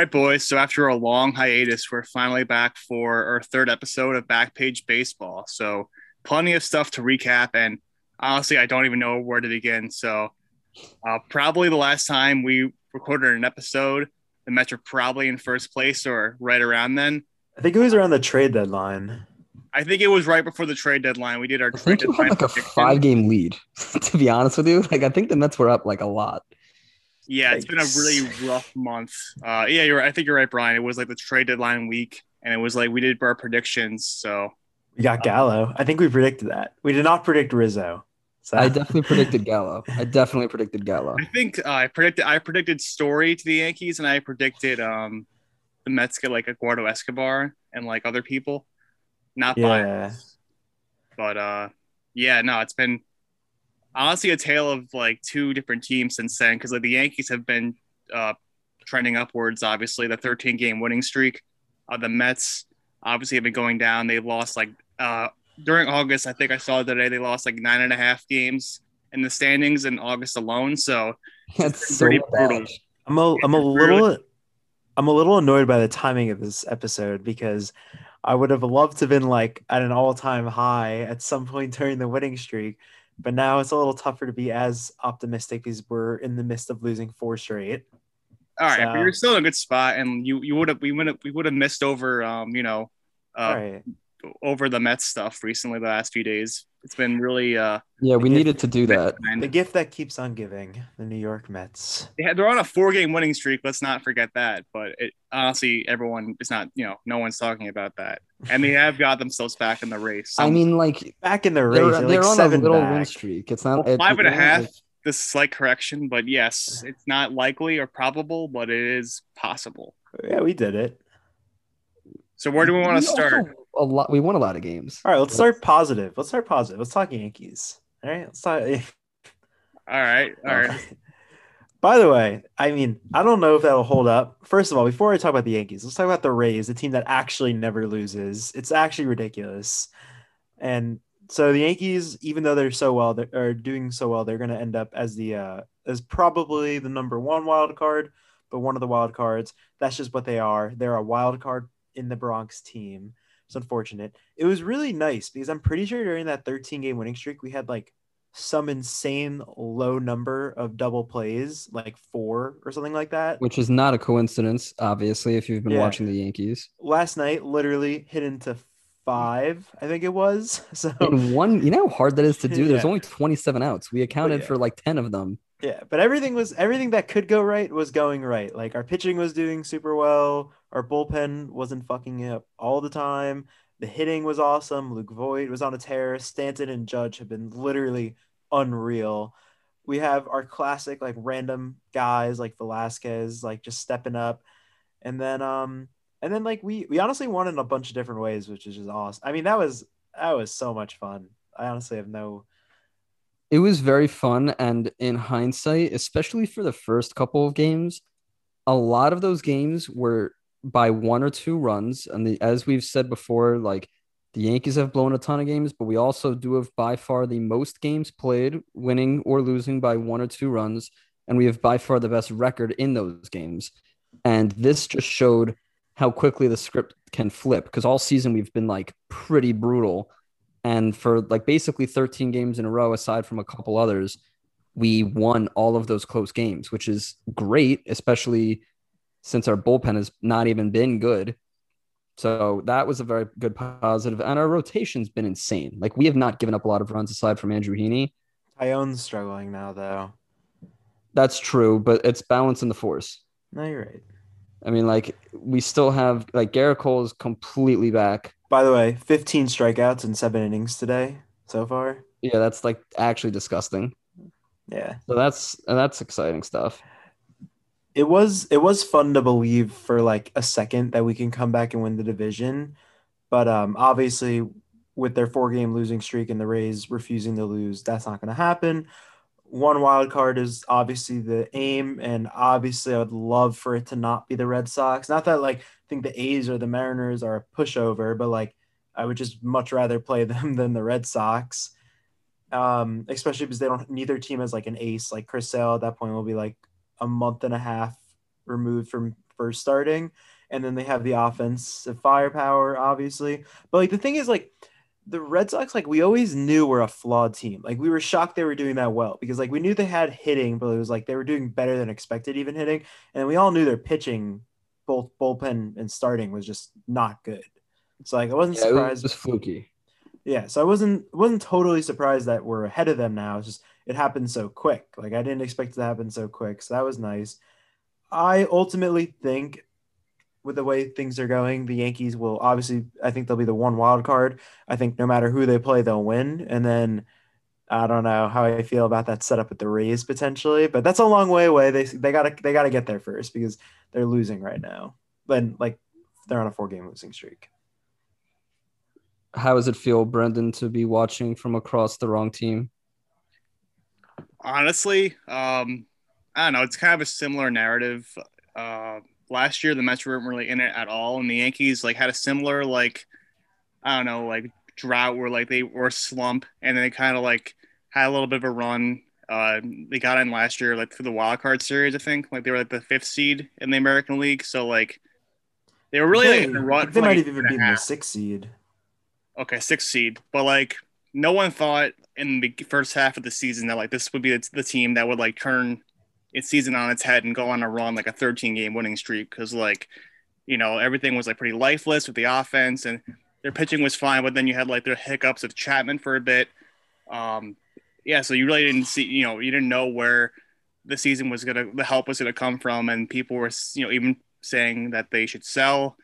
right, boys. So after a long hiatus, we're finally back for our third episode of Backpage Baseball. So plenty of stuff to recap, and honestly, I don't even know where to begin. So uh, probably the last time we recorded an episode, the Mets were probably in first place or right around then. I think it was around the trade deadline. I think it was right before the trade deadline. We did our I trade think you had deadline like a five game lead, to be honest with you. Like I think the Mets were up like a lot. Yeah, it's been a really rough month. Uh, yeah, you're. right. I think you're right, Brian. It was like the trade deadline week, and it was like we did our predictions. So We got Gallo. I think we predicted that. We did not predict Rizzo. So I definitely predicted Gallo. I definitely predicted Gallo. I think uh, I predicted. I predicted Story to the Yankees, and I predicted um, the Mets get like Eduardo Escobar and like other people. Not Yeah. biased, but uh, yeah, no, it's been honestly a tale of like two different teams since then because like the Yankees have been uh, trending upwards. Obviously, the 13 game winning streak. Uh, the Mets obviously have been going down. They've lost like uh, during August. I think I saw it today they lost like nine and a half games in the standings in August alone. So That's so pretty bad. brutal. I'm a I'm a little I'm a little annoyed by the timing of this episode because I would have loved to have been like at an all-time high at some point during the winning streak, but now it's a little tougher to be as optimistic because we're in the midst of losing four straight. All right, So- but you're still in a good spot, and you you would have we would have we would have missed over um you know uh right. over the Mets stuff recently the last few days. It's been really uh Yeah, we needed to do that. The gift that keeps on giving, the New York Mets. they had, they're on a four game winning streak. Let's not forget that. But it honestly, everyone is not you know no one's talking about that, and they have got themselves back in the race. I mean, like Back in the race, they're, they're, they're like on a seven little back. win streak. It's not Well, it- and a it- half. this slight correction, but yes, it's not likely or probable, but it is possible. Yeah, we did it. So where do we want to start? Also- A lot. We won a lot of games. All right, let's start positive. Let's start positive. Let's talk Yankees. All right, let's talk. All right, all right. By the way, I mean, I don't know if that'll hold up. First of all, before I talk about the Yankees, let's talk about the Rays, the team that actually never loses. It's actually ridiculous. And so the Yankees, even though they're so well, they're doing so well, they're going to end up as the uh, as probably the number one wild card, but one of the wild cards. That's just what they are. They're a wild card in the Bronx team. It's unfortunate. It was really nice because I'm pretty sure during that 13 game winning streak, we had like some insane low number of double plays, like four or something like that. Which is not a coincidence, obviously, if you've been Yeah. watching the Yankees. Last night, literally hit into five, I think it was. So one, you know how hard that is to do? There's Yeah. only 27 outs. We accounted yeah. for like 10 of them. yeah, but everything was everything that could go right was going right. Like our pitching was doing super well. Our bullpen wasn't fucking up all the time. The hitting was awesome. Luke Voit was on a tear. Stanton and Judge have been literally unreal. We have our classic like random guys like Velazquez like just stepping up, and then um and then like we we honestly won in a bunch of different ways, which is just awesome. I mean that was that was so much fun. I honestly have no It was very fun. And in hindsight, especially for the first couple of games, a lot of those games were by one or two runs. And the, as we've said before, like the Yankees have blown a ton of games, but we also do have by far the most games played, winning or losing by one or two runs. And we have by far the best record in those games. And this just showed how quickly the script can flip because all season we've been like pretty brutal. And for like basically 13 games in a row, aside from a couple others, we won all of those close games, which is great, especially since our bullpen has not even been good. So that was a very good positive. And our rotation's been insane. Like we have not given up a lot of runs aside from Andrew Heaney. Taillon's struggling now though. That's true, but it's balance in the force. No, you're right. I mean, like we still have like Gerrit Cole is completely back. By the way, 15 strikeouts in seven innings today so far. Yeah, that's like actually disgusting. Yeah. So that's that's exciting stuff. It was it was fun to believe for like a second that we can come back and win the division. But um obviously with their four game losing streak and the Rays refusing to lose, that's not gonna happen. One wild card is obviously the aim, and obviously I would love for it to not be the Red Sox. Not that like I think the A's or the Mariners are a pushover, but like I would just much rather play them than the Red Sox. Um, especially because they don't neither team has like an ace. Like Chris Sale at that point will be like a month and a half removed from first starting, and then they have the offensive firepower, obviously. But like the thing is, like the Red Sox, like we always knew were a flawed team. Like we were shocked they were doing that well because like we knew they had hitting, but it was like they were doing better than expected, even hitting. And we all knew their pitching, both bullpen and starting, was just not good. So like I wasn't Yeah, it was fluky. Yeah, so I wasn't wasn't totally surprised that we're ahead of them now. It's just it happened so quick. Like I didn't expect it to happen so quick. So that was nice. I ultimately think with the way things are going, the Yankees will obviously I think they'll be the one wild card. I think no matter who they play, they'll win. And then I don't know how I feel about that setup with the Rays potentially, but that's a long way away. They they gotta they gotta get there first because they're losing right now. Then like they're on a four game losing streak. How does it feel, Brendan, to be watching from across the wrong team? honestly, um, I don't know. It's kind of a similar narrative. Uh, last year, the Mets weren't really in it at all, and the Yankees like had a similar like, I don't know, like drought where like they were a slump, and then they kind of like had a little bit of a run. Uh, they got in last year like through the wild card series, I think. Like they were like the fifth seed in the American League, so like they were really like, in a run. they might like, even year and a been the sixth seed. Okay, sixth seed, but like no one thought in the first half of the season that like this would be the, the team that would like turn its season on its head and go on a run like a 13 game winning streak because like you know everything was like pretty lifeless with the offense and their pitching was fine, but then you had like their hiccups of Chapman for a bit. Um, yeah, so you really didn't see, you know, you didn't know where the season was gonna, the help was gonna come from, and people were, you know, even saying that they should sell,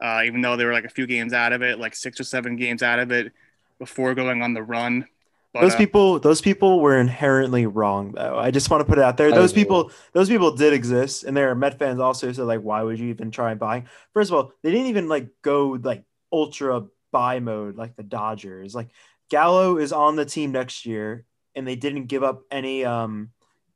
uh, even though they were like a few games out of it, like six or seven games out of it before going on the run. But, those uh, people, those people were inherently wrong, though. I just want to put it out there. Those people, those people did exist, and there are Met fans also. So, like, why would you even try buying? First of all, they didn't even like go like ultra buy mode like the Dodgers. Like, Gallo is on the team next year, and they didn't give up any um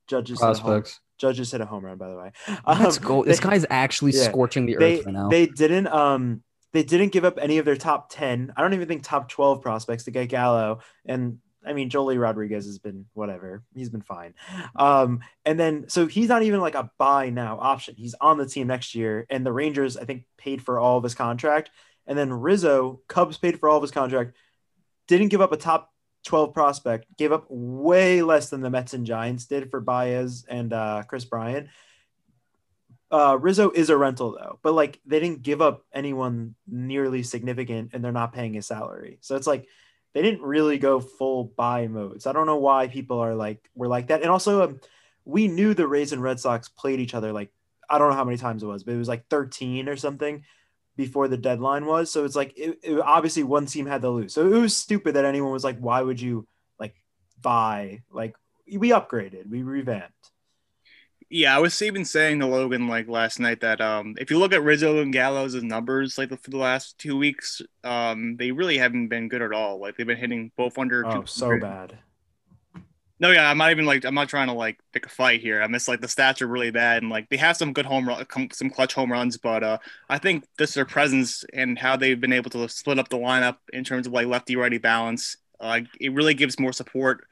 judges. hit Prospects. Judges hit a home run, by the way. Let's Um, go. This they- guy's actually yeah, scorching the they earth right now. they didn't um they didn't give up any of their top 10 i don't even think top 12 prospects to get gallo and i mean joely rodriguez has been whatever. He's been fine. Um and then so he's not even like a buy now option. He's on the team next year and the rangers i think paid for all of his contract. And then rizzo cubs paid for all of his contract didn't give up a top 12 prospect gave up way less than the mets and giants did for baez and uh kris bryant. Uh, Rizzo is a rental though, but like they didn't give up anyone nearly significant, and they're not paying his salary. So it's like they didn't really go full buy mode. So I don't know why people are like we're like that. And also, um, we knew the Rays and Red Sox played each other like I don't know how many times it was, but it was like 13 or something before the deadline was. So it's like it, it- obviously one team had to lose. So it was stupid that anyone was like, why would you like buy? Like we upgraded, we revamped. Yeah, I was even saying to Logan like last night that um, if you look at Rizzo and Gallo's numbers like for the last two weeks, um, they really haven't been good at all. Like they've been hitting both under. Oh, 200. so bad. No, yeah, I'm not even like I'm not trying to like pick a fight here. I'm just like the stats are really bad, and like they have some good home run, some clutch home runs, but uh, I think this their presence and how they've been able to split up the lineup in terms of like lefty righty balance. Uh, it really gives more support.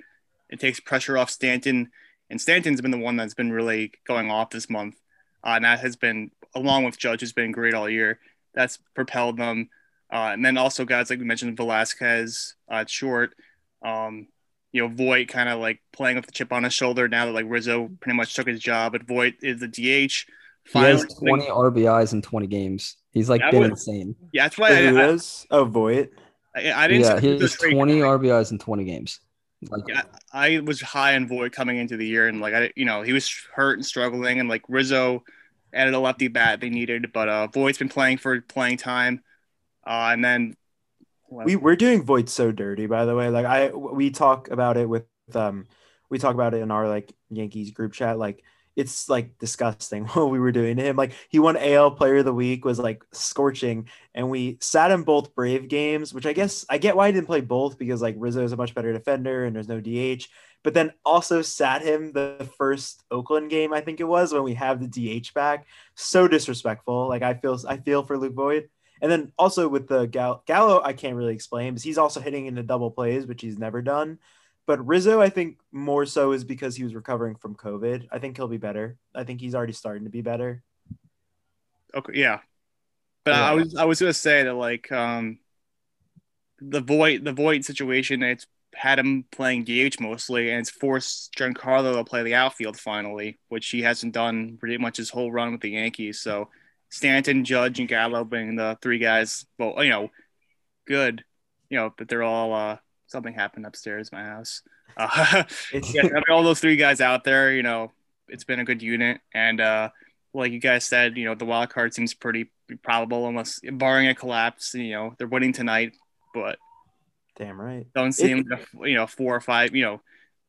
It takes pressure off Stanton, and Stanton's been the one that's been really going off this month, uh, and that has been along with Judge has been great all year. That's propelled them, uh, and then also guys like we mentioned Velazquez uh, at short. Um, you know, Voit kind of like playing with the chip on his shoulder now that like Rizzo pretty much took his job, but Voit is the DH. He has Finally, 20 RBIs in 20 games. He's like been would- insane. yeah, that's why Wait, who I, is? Oh, Voit. I, I didn't. Yeah, he Rizzo has 20. RBIs in 20 games. Like, Yeah, I was high on Voit coming into the year, and like I, you know, he was hurt and struggling, and like Rizzo added a lefty bat they needed, but uh, Voit's been playing for playing time, uh, and then we we're doing Voit so dirty, by the way. Like I we talk about it with um we talk about it in our like Yankees group chat. Like it's like disgusting what we were doing to him. Like he won AL Player of the Week, was like scorching, and we sat him both Brave games, which I guess I get why he didn't play both because like Rizzo is a much better defender and there's no DH. But then also sat him the first Oakland game, I think it was when we have the DH back. So disrespectful. Like I feel I feel for Luke Voit. And then also with the Gal- Gallo, I can't really explain because he's also hitting into double plays, which he's never done. But Rizzo, I think more so is because he was recovering from COVID. I think he'll be better. I think he's already starting to be better. Okay, yeah. But Yeah. I was I was gonna say that like um the Voit the Voit situation it's had him playing DH mostly and it's forced Giancarlo to play the outfield finally, which he hasn't done pretty much his whole run with the Yankees. So Stanton, Judge, and Gallo being the three guys, well, you know, good, you know, but they're all uh something happened upstairs in my house. Uh, yeah, all those three guys out there, you know, it's been a good unit. And uh, like you guys said, you know, the wild card seems pretty probable unless barring a collapse. You know, they're winning tonight, but damn right. don't seem you know four or five. You know,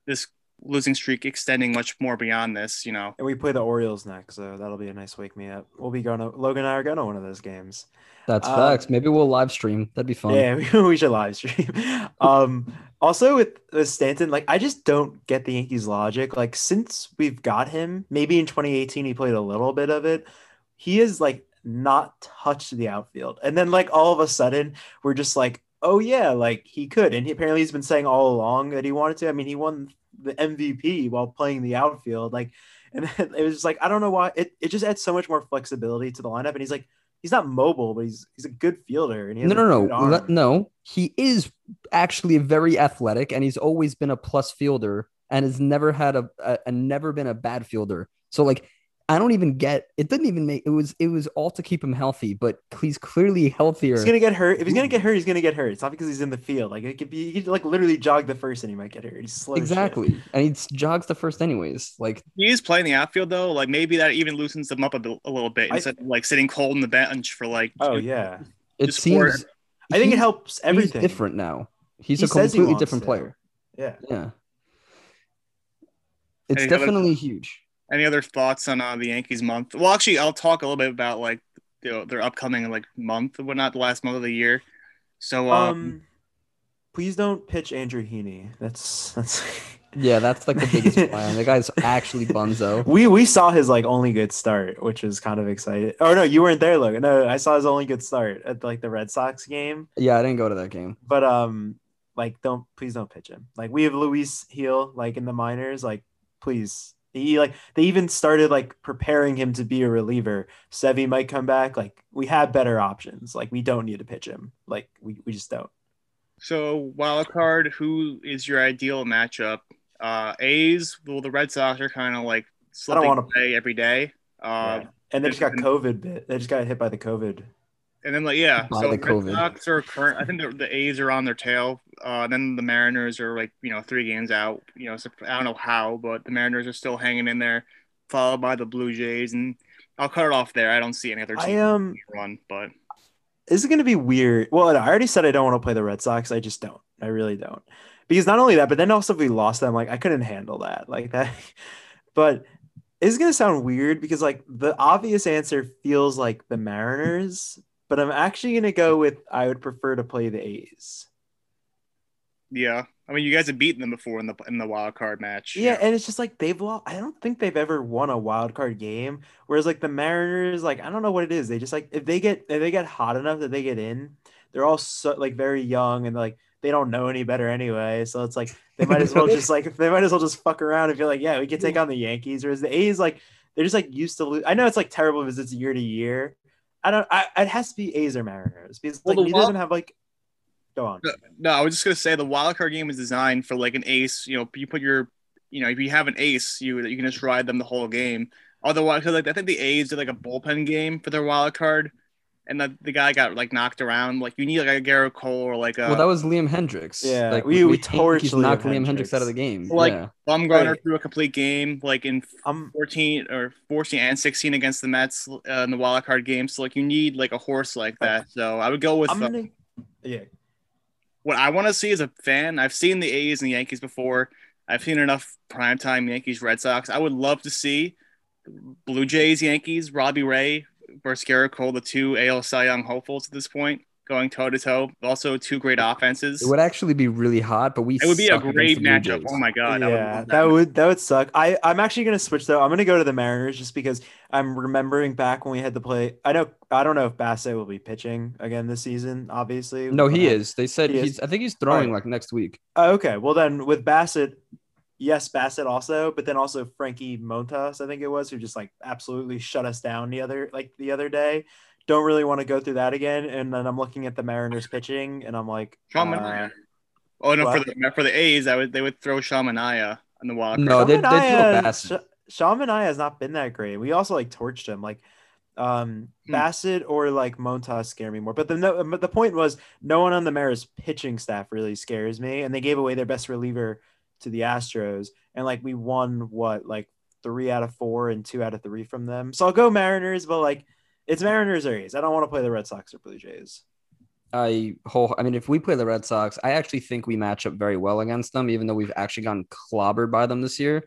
this losing streak extending much more beyond this. You know, And we play the Orioles next, so that'll be a nice wake me up. We'll be going to Logan and I are going to one of those games. That's Um, facts. Maybe we'll live stream. That'd be fun. Yeah, we, we should live stream. Um, also with, with Stanton, like I just don't get the Yankees logic. Like since we've got him, maybe in 2018 he played a little bit of it. He is like not touched the outfield, and then like all of a sudden we're just like, oh yeah, like he could. And he, apparently he's been saying all along that he wanted to. I mean, he won the MVP while playing the outfield. Like, and it was just like I don't know why it, it just adds so much more flexibility to the lineup. And he's like he's not mobile, but he's he's a good fielder. And he has No, no, no, no. He is actually very athletic, and he's always been a plus fielder, and has never had a, a, a never been a bad fielder. So like, I don't even get. It didn't even make. It was it was all to keep him healthy, but he's clearly healthier. He's gonna get hurt. If he's gonna get hurt, he's gonna get hurt. It's not because he's in the field. Like it could be, he could like literally jog the first and he might get hurt. He's slow. as shit. exactly, and he jogs the first anyways. Like he is playing the outfield though. Like maybe that even loosens them up a, bit, a little bit I- instead of like sitting cold on the bench for like. Oh two- yeah, it Just for- seems. I think it helps everything. He's different now. He's He a says he completely different to. player. Yeah. Yeah. It's definitely huge. Any other thoughts on uh, the Yankees month? Well, actually, I'll talk a little bit about like you know, their upcoming like month, well, not the last month of the year. So um, Um, please don't pitch Andrew Heaney. That's that's. Yeah, that's like the biggest plan. The guy's actually bunzo. we we saw his like only good start, which was kind of exciting. Oh no, you weren't there, Logan. No, I saw his only good start at like the Red Sox game. Yeah, I didn't go to that game. But um, like don't please don't pitch him. Like we have Luis Gil like in the minors. Like please, he like they even started like preparing him to be a reliever. Sevi might come back. Like we have better options. Like we don't need to pitch him. Like we, we just don't. so wild card, who is your ideal matchup? Uh, A's. Well, the Red Sox are kind of like slipping wanna- away every day. Uh, Yeah. And they just got COVID bit. They just got hit by the COVID. And then like yeah, By so the Red COVID. Sox are current. I think the, the A's are on their tail. Uh, then the Mariners are like you know three games out. You know, so I don't know how, but the Mariners are still hanging in there, followed by the Blue Jays. And I'll cut it off there. I don't see any other I team um run, but this is going to be weird. Well, I already said I don't want to play the Red Sox. I just don't. I really don't. Because not only that, but then also if we lost them, like I couldn't handle that. Like that. But it's going to sound weird because like the obvious answer feels like the Mariners, but I'm actually going to go with I would prefer to play the A's. yeah, I mean you guys have beaten them before in the in the wild card match. Yeah, and it's just like they've lost. I don't think they've ever won a wild card game. Whereas like the Mariners, like I don't know what it is. They just like if they get if they get hot enough that they get in, they're all so like very young and like they don't know any better anyway. So it's like they might as well just like they might as well just fuck around and feel like yeah we can take on the Yankees. Whereas the A's like they're just like used to lose. I know it's like terrible because it's year to year. I don't. I it has to be A's or Mariners because Well, like the neither wild- of them have like. Go on. No, I was just gonna say the wild card game is designed for like an ace. You know, you put your, you know, if you have an ace, you you can just ride them the whole game. Otherwise, because like I think the A's did like a bullpen game for their wild card, and the, the guy got like knocked around. Like you need like a Gerrit Cole or like a well, that was Liam Hendriks. Yeah, like we- we Yankees torched knocked Liam Liam Hendriks out of the Hendriks. game. Like- yeah. Bumgarner Right. threw a complete game like in I'm 14 or 14 and 16 against the Mets uh, in the wild card game. So like you need like a horse like that. So I would go with I'm uh, gonna. Yeah. what I want to see as a fan. I've seen the A's and the Yankees before. I've seen enough primetime Yankees Red Sox. I would love to see Blue Jays Yankees Robbie Ray versus Gerrit Cole, the two AL Cy Young hopefuls at this point, going toe to toe. Also, two great offenses. It would actually be really hot, but we It would be a great matchup. Oh my god! I would yeah, that would that would suck. I I'm actually gonna switch though. I'm gonna go to the Mariners just because I'm remembering back when we had the play. I know I don't know if Bassitt will be pitching again this season. Obviously, No, he Uh, is. They said He is? he's. I think he's throwing Alright. like next week. Oh, okay, well then with Bassitt, yes, Bassitt also, but then also Frankie Montas, I think it was, who just like absolutely shut us down the other like the other day. Don't really want to go through that again. And then I'm looking at the Mariners pitching, and I'm like, Sean uh, Oh no, what? for the for the A's, I would they would throw Sean Manaea on the wild No, card. they- they throw Bassitt. Sh- Sean Manaea has not been that great. We also like torched him. Like um Hmm. Bassitt or like Montas scare me more. But the no, but the point was no one on the Mariners pitching staff really scares me. And they gave away their best reliever to the Astros. And like we won what like three out of four and two out of three from them. So I'll go Mariners, but like it's Mariners or A's. I don't want to play the Red Sox or Blue Jays. I whole I mean, if we play the Red Sox, I actually think we match up very well against them, even though we've actually gotten clobbered by them this year.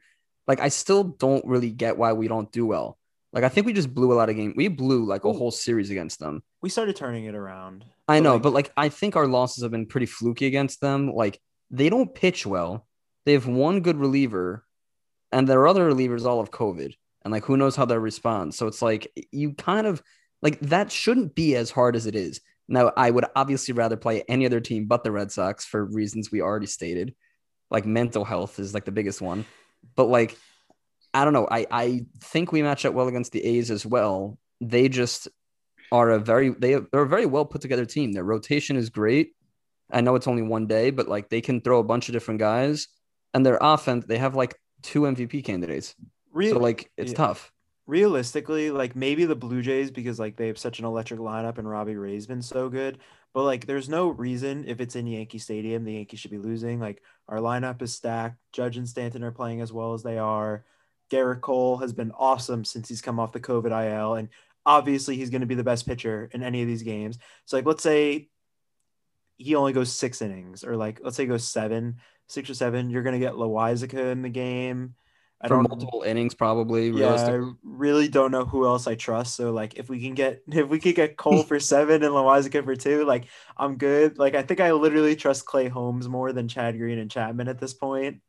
Like I still don't really get why we don't do well. Like I think we just blew a lot of games. We blew like a whole series against them. We started turning it around. I know, like- but like I think our losses have been pretty fluky against them. Like they don't pitch well. They have one good reliever, and their other relievers all have COVID. And like who knows how they'll respond. So it's like you kind of like that shouldn't be as hard as it is. Now I would obviously rather play any other team but the Red Sox for reasons we already stated. Like mental health is like the biggest one. But like I don't know. I, I think we match up well against the A's as well. They just are a very they they're a very well put together team. Their rotation is great. I know it's only one day, but like they can throw a bunch of different guys, and their offense they have like two MVP candidates. Real, So like it's yeah. tough. realistically, like maybe the Blue Jays because like they have such an electric lineup and Robbie Ray's been so good. But like there's no reason if it's in Yankee Stadium, the Yankees should be losing. Like our lineup is stacked. Judge and Stanton are playing as well as they are. Gerrit Cole has been awesome since he's come off the COVID IL. And obviously he's going to be the best pitcher in any of these games. So like let's say he only goes six innings, or like let's say he goes seven, six or seven, you're gonna get Loaisiga in the game. I For multiple innings, probably. yeah, I really don't know who else I trust. So like if we can get if we could get Cole for seven and Loaisiga for two, like I'm good. Like I think I literally trust Clay Holmes more than Chad Green and Chapman at this point.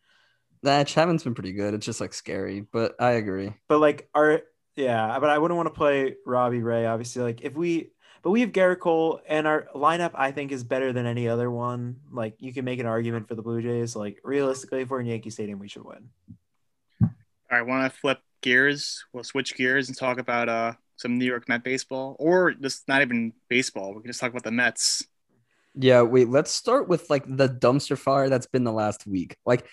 That Chapman's been pretty good. It's just like scary, but I agree. But like our yeah, but I wouldn't want to play Robbie Ray, obviously. Like if we but we have Gerrit Cole and our lineup I think is better than any other one. Like you can make an argument for the Blue Jays. Like realistically, if we're in Yankee Stadium, we should win. All right, want to flip gears? We'll switch gears and talk about uh some New York Met baseball, or just not even baseball. We can just talk about the Mets. Yeah, wait, let's start with like the dumpster fire that's been the last week. Like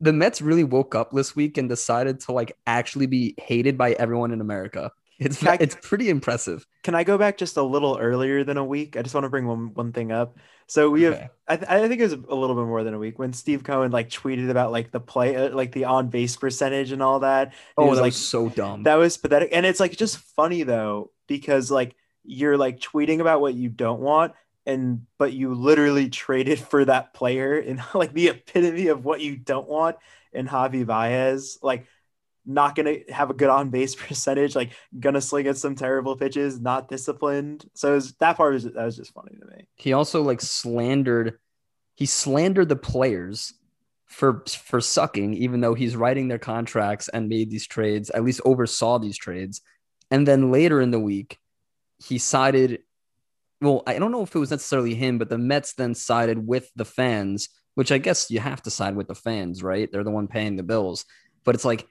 the Mets really woke up this week and decided to like actually be hated by everyone in America. It's I- it's pretty impressive. Can I go back just a little earlier than a week? I just want to bring one one thing up. So we have I, th- I think it was a little bit more than a week when Steve Cohen like tweeted about like the play uh, like the on base percentage and all that. He Oh, was that like was so dumb. that was pathetic and it's like just funny though because like you're like tweeting about what you don't want and but you literally traded for that player and like the epitome of what you don't want in Javi Baez like not gonna have a good on base percentage like gonna sling at some terrible pitches not disciplined. So was, that part was that was just funny to me. He also like slandered he slandered the players for for sucking even though he's writing their contracts and made these trades at least oversaw these trades. And then later in the week he sided well i don't know if it was necessarily him but the mets then sided with the fans which i guess you have to side with the fans right? They're the one paying the bills. But it's like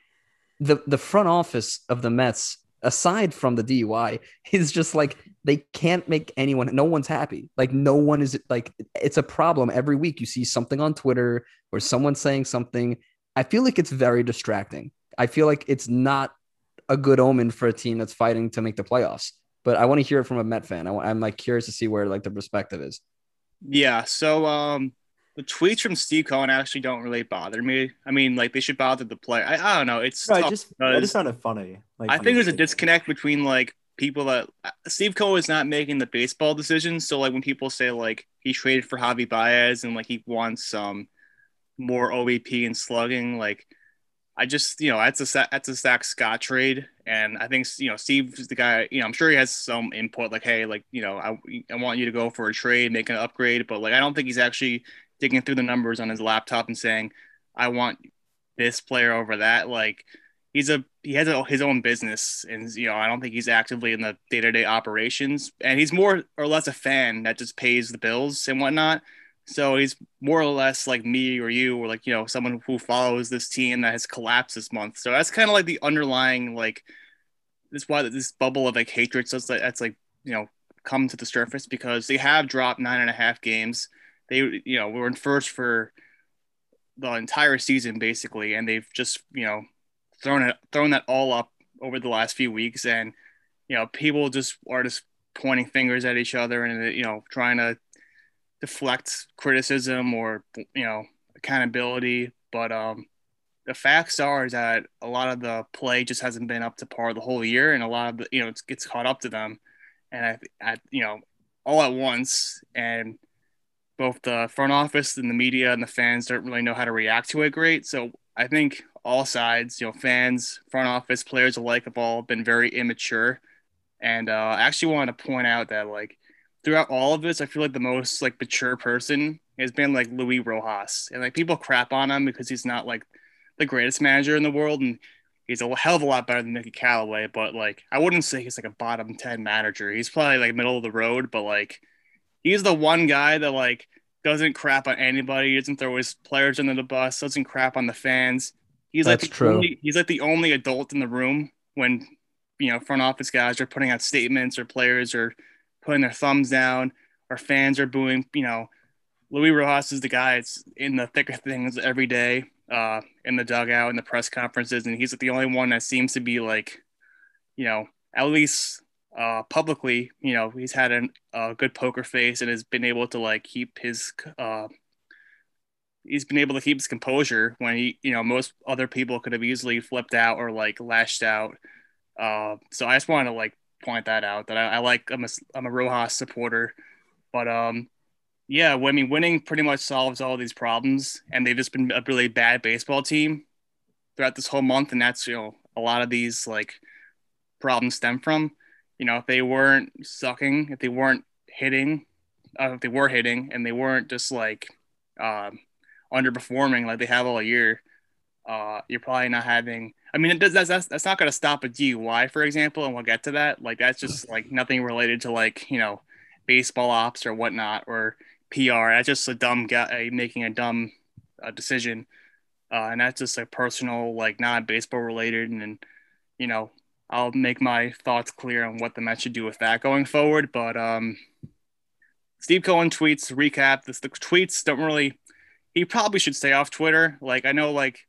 the the front office of the mets aside from the DUI is just like they can't make anyone no one's happy. Like no one is like it's a problem every week. You see something on twitter or someone saying something. I feel like it's very distracting. I feel like it's not a good omen for a team that's fighting to make the playoffs. But i want to hear it from a met fan. I, am like curious to see where like the perspective is. Yeah. So um, the tweets from Steve Cohen actually don't really bother me. I mean, like they should bother the player. I, I don't know. It's just I just found it funny like I think there's a disconnect between like people that Steve Cohen is not making the baseball decisions. So like when people say like he traded for Javi Baez and like he wants um more OBP and slugging, like I just you know that's a that's a Zack Scott trade, and I think you know Steve's the guy. You know I'm sure he has some input like hey like you know I I want you to go for a trade, make an upgrade, but like I don't think he's actually digging through the numbers on his laptop and saying I want this player over that like he's a he has a, his own business and you know i don't think he's actively in the day-to-day operations and he's more or less a fan that just pays the bills and whatnot So he's more or less like me or you, or like, you know, someone who follows this team that has collapsed this month. So that's kind of like the underlying, like, this why this bubble of like hatred. So that's, that's like, you know, come to the surface because they have dropped nine and a half games. They, you know, were in first for the entire season basically, and they've just, you know, thrown it, thrown that all up over the last few weeks. And, you know, people just are just pointing fingers at each other and, you know, trying to deflect criticism or you know accountability but um the facts are that a lot of the play just hasn't been up to par the whole year and a lot of the you know it gets caught up to them and I, I you know all at once and both the front office and the media and the fans don't really know how to react to it great. So i think all sides you know fans front office players alike have all been very immature. And uh, i actually wanted to point out that like throughout all of this, I feel like the most like mature person has been like Luis Rojas, and like people crap on him because he's not like the greatest manager in the world, and he's a hell of a lot better than Mickey Callaway. But like, I wouldn't say he's like a bottom ten manager. He's probably like middle of the road, but like, he's the one guy that like doesn't crap on anybody, doesn't throw his players under the bus, doesn't crap on the fans. He's That's like the true. Only, he's like the only adult in the room when you know front office guys are putting out statements or players are putting their thumbs down or fans are booing. You know, Luis Rojas is the guy that's in the thick of things every day, uh, in the dugout, in the press conferences, and he's like the only one that seems to be like, you know, at least uh, publicly, you know, he's had an, a good poker face and has been able to like keep his. Uh, he's been able to keep his composure when he, you know, most other people could have easily flipped out or like lashed out. Uh, so I just wanted to like point that out that I, I like. I'm a I'm a Rojas supporter, but um, yeah, I mean, winning pretty much solves all these problems, and they've just been a really bad baseball team throughout this whole month, and that's you know a lot of these like problems stem from. You know, if they weren't sucking, if they weren't hitting, uh, if they were hitting, and they weren't just like um, underperforming like they have all year, uh, you're probably not having. I mean, it does, that's, that's that's not going to stop a DUI, for example, and we'll get to that. Like that's just like nothing related to like you know baseball ops or whatnot or PR. That's just a dumb guy making a dumb uh, decision, uh, and that's just a personal like not baseball related. And, and you know, I'll make my thoughts clear on what the Mets should do with that going forward. But um, Steve Cohen tweets recap. This the tweets don't really. He probably should stay off Twitter. Like I know, like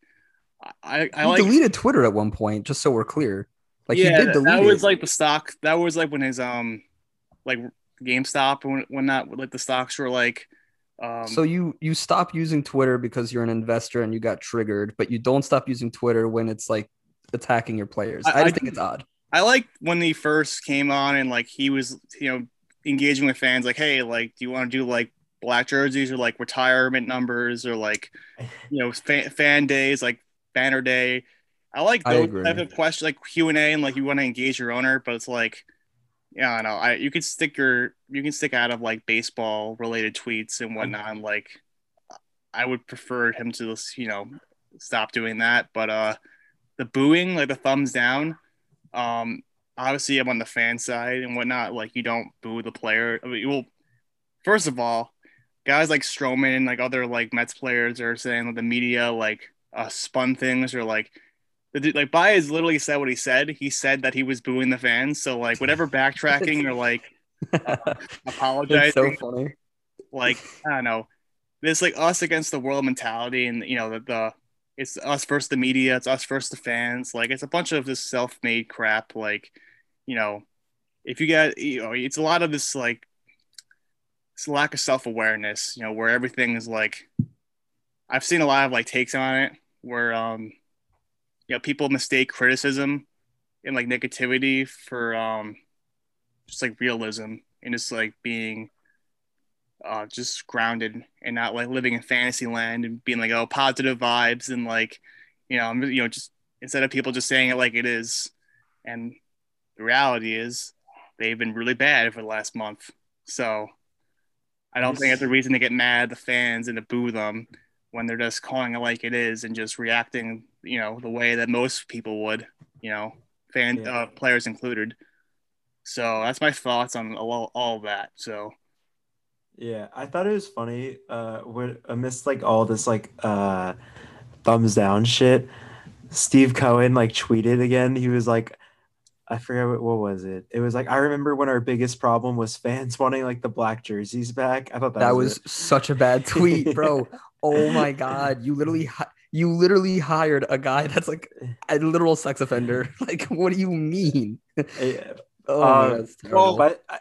I, I he like deleted Twitter at one point, just so we're clear. Like yeah, he did delete that was it. like the stock. That was like when his um, like GameStop when when that like the stocks were like. Um, so you you stop using Twitter because you're an investor and you got triggered, but you don't stop using Twitter when it's like attacking your players. I, I- just I- think it's odd. I like when he first came on and like he was you know engaging with fans like hey like do you want to do like black jerseys or like retirement numbers or like you know fan, fan days like banner day I like I those agree. type of questions like Q and A and like you want to engage your owner but it's like yeah I know I you can stick your you can stick out of like baseball related tweets and whatnot and like I would prefer him to just you know stop doing that but uh the booing like the thumbs down um, obviously, I'm on the fan side and whatnot. Like, you don't boo the player. I mean, well, first of all, guys like Stroman and like other like Mets players are saying that the media like uh, spun things or like the dude- like Baez literally said what he said. He said that he was booing the fans. So like whatever backtracking or like That's apologizing, so funny. like I don't know, this like us against the world mentality, and you know the, the it's us versus the media, it's us versus the fans. Like it's a bunch of this self-made crap. Like you know, if you got you know, it's a lot of this like it's lack of self-awareness. You know, where everything is like, I've seen a lot of like takes on it where um, you know, people mistake criticism and like negativity for um, just like realism and just like being uh, just grounded and not like living in fantasy land and being like oh positive vibes and like you know you know just instead of people just saying it like it is and the reality is they've been really bad for the last month. So I don't think it's a reason to get mad at the fans and to boo them when they're just calling it like it is and just reacting you know the way that most people would you know fan Yeah. uh, players included. So that's my thoughts on all, all of that. So Yeah, I thought it was funny. Uh, when amidst like all this like uh, thumbs down shit, Steve Cohen like tweeted again. He was like, I forget what, what was it. It was like I remember when our biggest problem was fans wanting like the black jerseys back. I thought that, That was, was such a bad tweet, bro. oh my god, you literally hi- you literally hired a guy that's like a literal sex offender. Like, what do you mean? Yeah, Oh, Um, that's terrible. but I,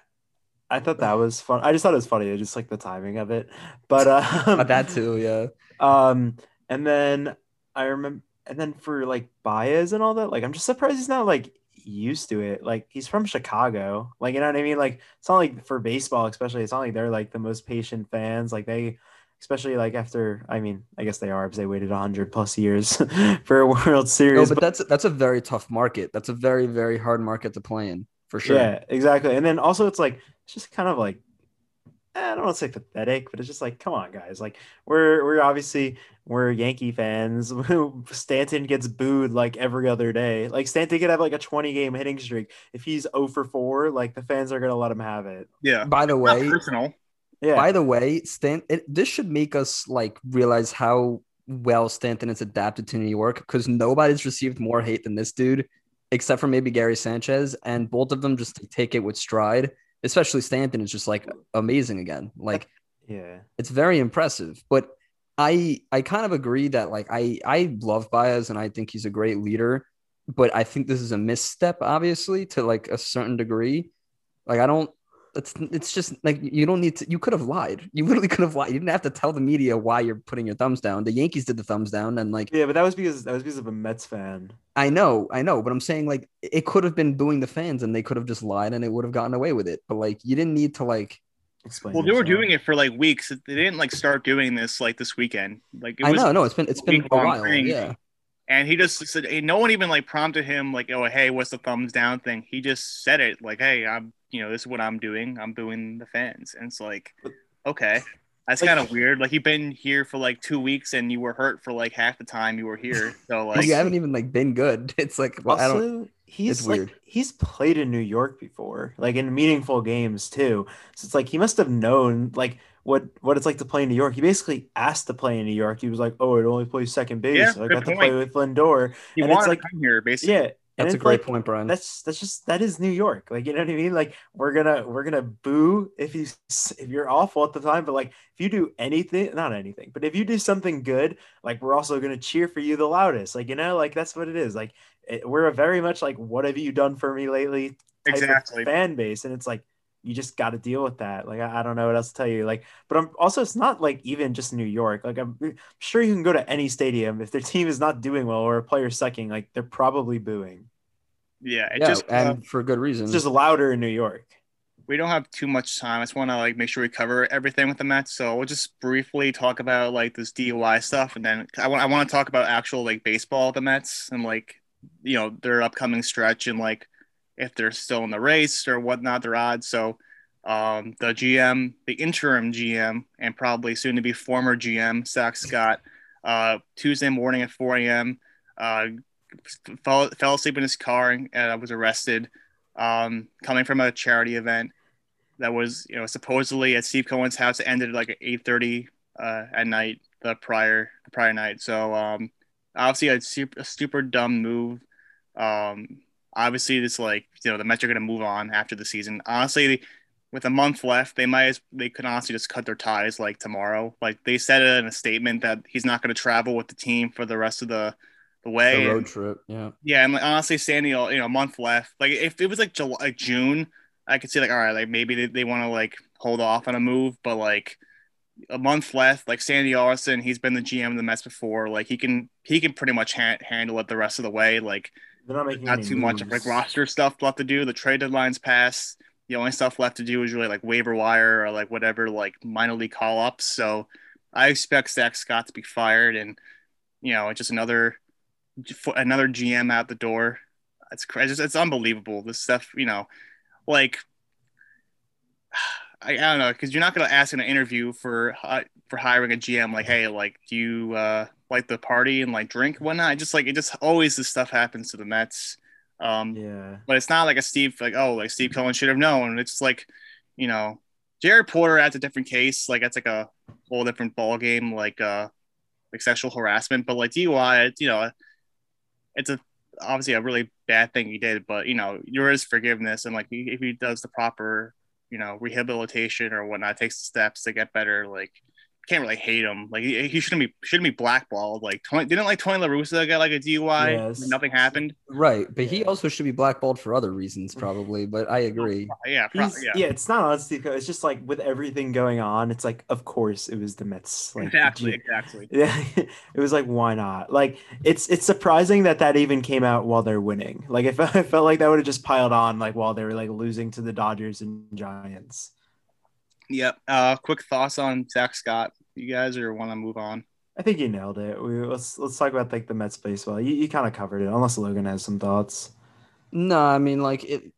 I thought that was fun. I just thought it was funny, just like the timing of it. But um, Uh, that too, yeah. Um, and then I remember, and then for like Baez and all that, like I'm just surprised he's not like used to it. Like he's from Chicago, like you know what I mean. Like it's not like for baseball, especially. It's not like they're like the most patient fans. Like they, especially like after. I mean, I guess they are because they waited hundred plus years for a World No, Series. but that's that's a very tough market. That's a very very hard market to play in for sure. Yeah, exactly. And then also it's like it's just kind of like eh, I don't want to say pathetic, but it's just like, come on, guys. Like we're we're obviously we're Yankee fans. Stanton gets booed like every other day. Like Stanton could have like a 20 game hitting streak. If he's 0 for 4, like the fans are gonna let him have it. Yeah. By the way, personal. Yeah. by the way, Stan, it, this should make us like realize how well Stanton has adapted to New York because nobody's received more hate than this dude, except for maybe Gary Sanchez, and both of them just take it with stride. Especially Stanton is just like amazing again. Like yeah. it's very impressive. But I I kind of agree that like I I love Baez and I think he's a great leader, but I think this is a misstep, obviously, to like a certain degree. Like I don't. It's it's just like you don't need to. You could have lied. You literally could have lied. You didn't have to tell the media why you're putting your thumbs down. The Yankees did the thumbs down, and like Yeah, but that was because that was because of a Mets fan. I know, I know, but I'm saying like it could have been booing the fans, and they could have just lied, and it would have gotten away with it. But like you didn't need to like. Explain. Well, they were doing it for like weeks. They didn't like start doing this like this weekend. Like it I know, no, it's been it's been a while. thing. Yeah. and he just said, hey, no one even like prompted him like, oh, hey, what's the thumbs down thing? He just said it like, hey, I'm, you know, this is what I'm doing. I'm booing the fans, and it's like, okay, that's Like- kind of weird. Like you've been here for like two weeks and you were hurt for like half the time you were here. So like, you haven't even like been good. It's like well, I don't. He's it's like weird. he's played in New York before, like in meaningful games too. So it's like he must have known like what what it's like to play in New York. He basically asked to play in New York. He was like, "Oh, it only plays second base. Yeah, so I good got to play with Lindor." he and it's wanted like- to come here basically. Yeah, and That's a great like, point, Brian. That's that's just that is New York. Like you know what I mean? Like we're gonna we're gonna boo if you if you're awful at the time, but like if you do anything, not anything, but if you do something good, like we're also gonna cheer for you the loudest. Like you know, like that's what it is. Like it, we're a very much like what have you done for me lately Exactly. fan base, and it's like you just got to deal with that. Like I, I don't know what else to tell you. Like, but I'm also it's not like even just New York. Like I'm sure you can go to any stadium if their team is not doing well or a player sucking, like they're probably booing. Yeah, it yeah, just uh, and for good reason. It's just louder in New York. we don't have too much time. I just want to like make sure we cover everything with the Mets. So we'll just briefly talk about like this DUI stuff, and then I want I want to talk about actual like baseball, the Mets, and like you know their upcoming stretch and like if they're still in the race or whatnot, their odds. So um, the GM, the interim GM, and probably soon to be former GM, Zack Scott, uh, Tuesday morning at 4 a.m. Uh, fell, fell asleep in his car and uh, was arrested um, coming from a charity event that was, you know, supposedly at Steve Cohen's house. It ended at like at eight thirty uh, at night the prior the prior night. So um, obviously a super, a super dumb move. Um, obviously, this like you know the Mets are going to move on after the season. Honestly, with a month left, they might as, they could honestly just cut their ties like tomorrow. Like they said it in a statement that he's not going to travel with the team for the rest of the the way. the road And- trip. Yeah. yeah, and like, honestly, Sandy, you know, a month left. Like if it was like July, like June, I could see like all right, like maybe they, they want to like hold off on a move, but like a month left, like Sandy Alderson, he's been the GM of the Mets before. Like he can he can pretty much ha- handle it the rest of the way. Like They're not making not too much of like roster stuff left to do. The trade deadline's passed. The only stuff left to do is really like waiver wire or like whatever like minor league call ups. So I expect Zack Scott to be fired, and you know it's just another another GM out the door. It's crazy. It's, unbelievable. This stuff, you know, like I, I don't know because you're not going to ask in an interview for hi- for hiring a GM like, hey, like, do you uh, like the party and like drink and whatnot? Just like it just always this stuff happens to the Mets. Um, Yeah. but it's not like a Steve like oh like Steve Cohen should have known. It's like you know Jared Porter adds a different case. Like that's like a whole different ball game, like uh, like sexual harassment. But like DUI, it's, you know, it's a obviously a really bad thing he did. But you know, there is forgiveness, and like if he does the proper, you know, rehabilitation or whatnot, takes steps to get better, like can't really hate him. Like he, he shouldn't be shouldn't be blackballed. Like Tony, didn't like Tony La Russa get like a DUI? Yes. Nothing happened. Right, but he also should be blackballed for other reasons, probably. But I oh, agree. Yeah, pro- yeah, yeah. it's not honestly. It's just like with everything going on, it's like, of course, it was the Mets. Like, exactly, gee- exactly. Yeah, it was like, why not? Like, it's it's surprising that that even came out while they're winning. Like, if I felt like that would have just piled on, like while they were like losing to the Dodgers and Giants. Yep. Uh, quick thoughts on Zack Scott, you guys, or want to move on? I think you nailed it. We let's let's talk about like the Mets baseball. You, you kind of covered it, unless Logan has some thoughts. No, I mean like it.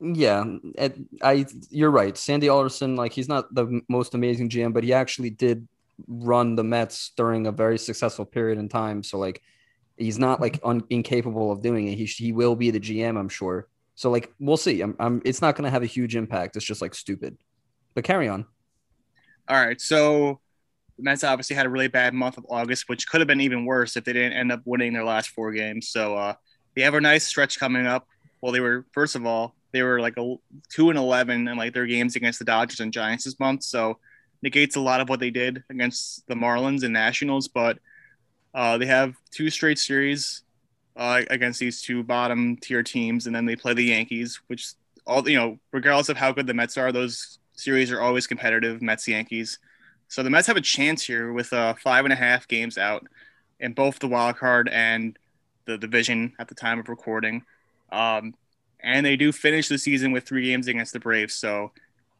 Yeah, it, I you're right. Sandy Alderson, like he's not the most amazing GM, but he actually did run the Mets during a very successful period in time. So like, he's not like un, incapable of doing it. He he will be the GM, I'm sure. So like, we'll see. I'm, I'm it's not going to have a huge impact. It's just like stupid. But carry on. All right. So the Mets obviously had a really bad month of August, which could have been even worse if they didn't end up winning their last four games. So uh, they have a nice stretch coming up. Well, they were first of all they were like a two and eleven in like their games against the Dodgers and Giants this month. So negates a lot of what they did against the Marlins and Nationals. But uh, they have two straight series uh, against these two bottom tier teams, and then they play the Yankees, which all you know, regardless of how good the Mets are, those series are always competitive. Mets Yankees. So the Mets have a chance here with uh, five and a half games out in both the wild card and the division at the time of recording. Um, and they do finish the season with three games against the Braves. So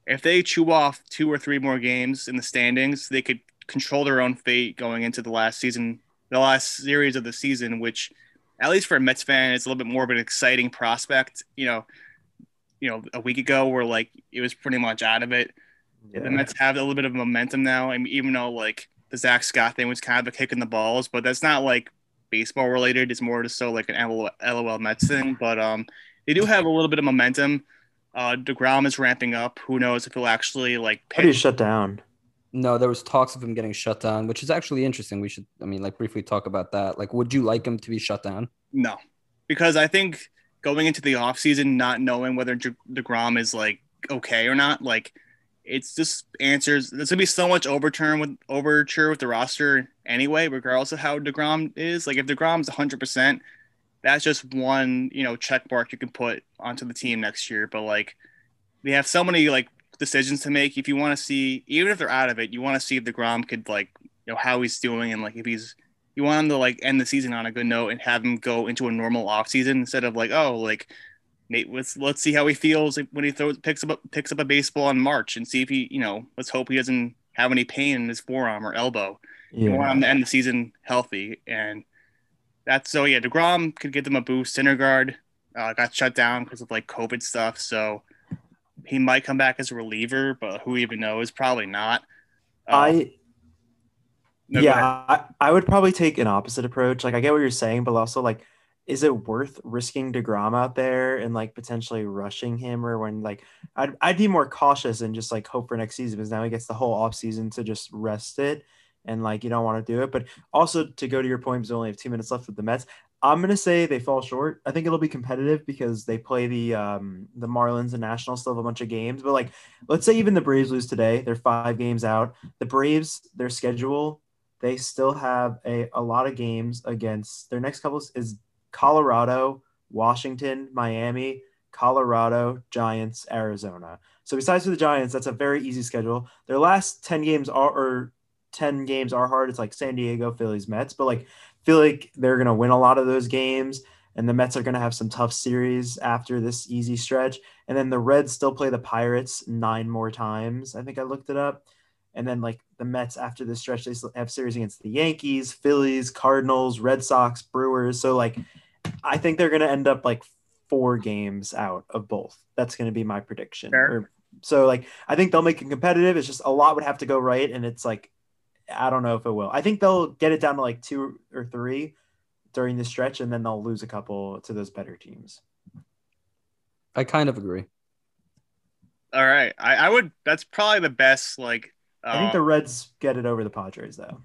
if they chew off two or three more games in the standings, they could control their own fate going into the last season, the last series of the season, which at least for a Mets fan, it's a little bit more of an exciting prospect. You know, you know, a week ago where like it was pretty much out of it. Yeah. The Mets have a little bit of momentum now. I mean, even though like the Zack Scott thing was kind of a kick in the balls, but that's not like baseball related. It's more just so like an LOL, LOL Mets thing. But um, they do have a little bit of momentum. Uh, Degrom is ramping up. Who knows if he'll actually like How do shut down? No, there was talks of him getting shut down, which is actually interesting. We should, I mean, like briefly talk about that. Like, would you like him to be shut down? No, because I think going into the offseason, not knowing whether De- Degrom is like okay or not, like it's just answers. There's gonna be so much overturn with overture with the roster anyway, regardless of how Degrom is. Like if Degrom's 100, percent that's just one you know check mark you can put onto the team next year. But like they have so many like decisions to make. If you want to see, even if they're out of it, you want to see if Degrom could like you know how he's doing and like if he's you want him to like end the season on a good note and have him go into a normal off season instead of like oh like Nate let's let's see how he feels when he throws picks up picks up a baseball in March and see if he you know let's hope he doesn't have any pain in his forearm or elbow. You want Yeah. him to end the season healthy and that's so yeah Degrom could give them a boost. Syndergaard uh, got shut down because of like COVID stuff, so he might come back as a reliever, but who even knows? Probably not. Uh, I no, yeah. I, I would probably take an opposite approach. Like I get what you're saying, but also like, is it worth risking Degrom out there and like potentially rushing him, or when like I'd I'd be more cautious and just like hope for next season because now he gets the whole off season to just rest it and like you don't want to do it. But also to go to your point, because we only have two minutes left with the Mets. I'm gonna say they fall short. I think it'll be competitive because they play the um the Marlins and Nationals still have a bunch of games. But like, let's say even the Braves lose today, they're five games out. The Braves, their schedule they still have a, a lot of games against their next couple is Colorado, Washington, Miami, Colorado, Giants, Arizona. So besides for the Giants, that's a very easy schedule. Their last 10 games are or 10 games are hard. It's like San Diego, Phillies, Mets, but like feel like they're gonna win a lot of those games. And the Mets are gonna have some tough series after this easy stretch. And then the Reds still play the Pirates nine more times. I think I looked it up. And then like the Mets after this stretch, they have series against the Yankees, Phillies, Cardinals, Red Sox, Brewers. So like I think they're gonna end up like four games out of both. That's gonna be my prediction. Fair. Or- so like I think they'll make it competitive. It's just a lot would have to go right, and it's like I don't know if it will. I think they'll get it down to like two or three during the stretch, and then they'll lose a couple to those better teams. I kind of agree. All right, I, I would. That's probably the best. Like, I think the Reds get it over the Padres though.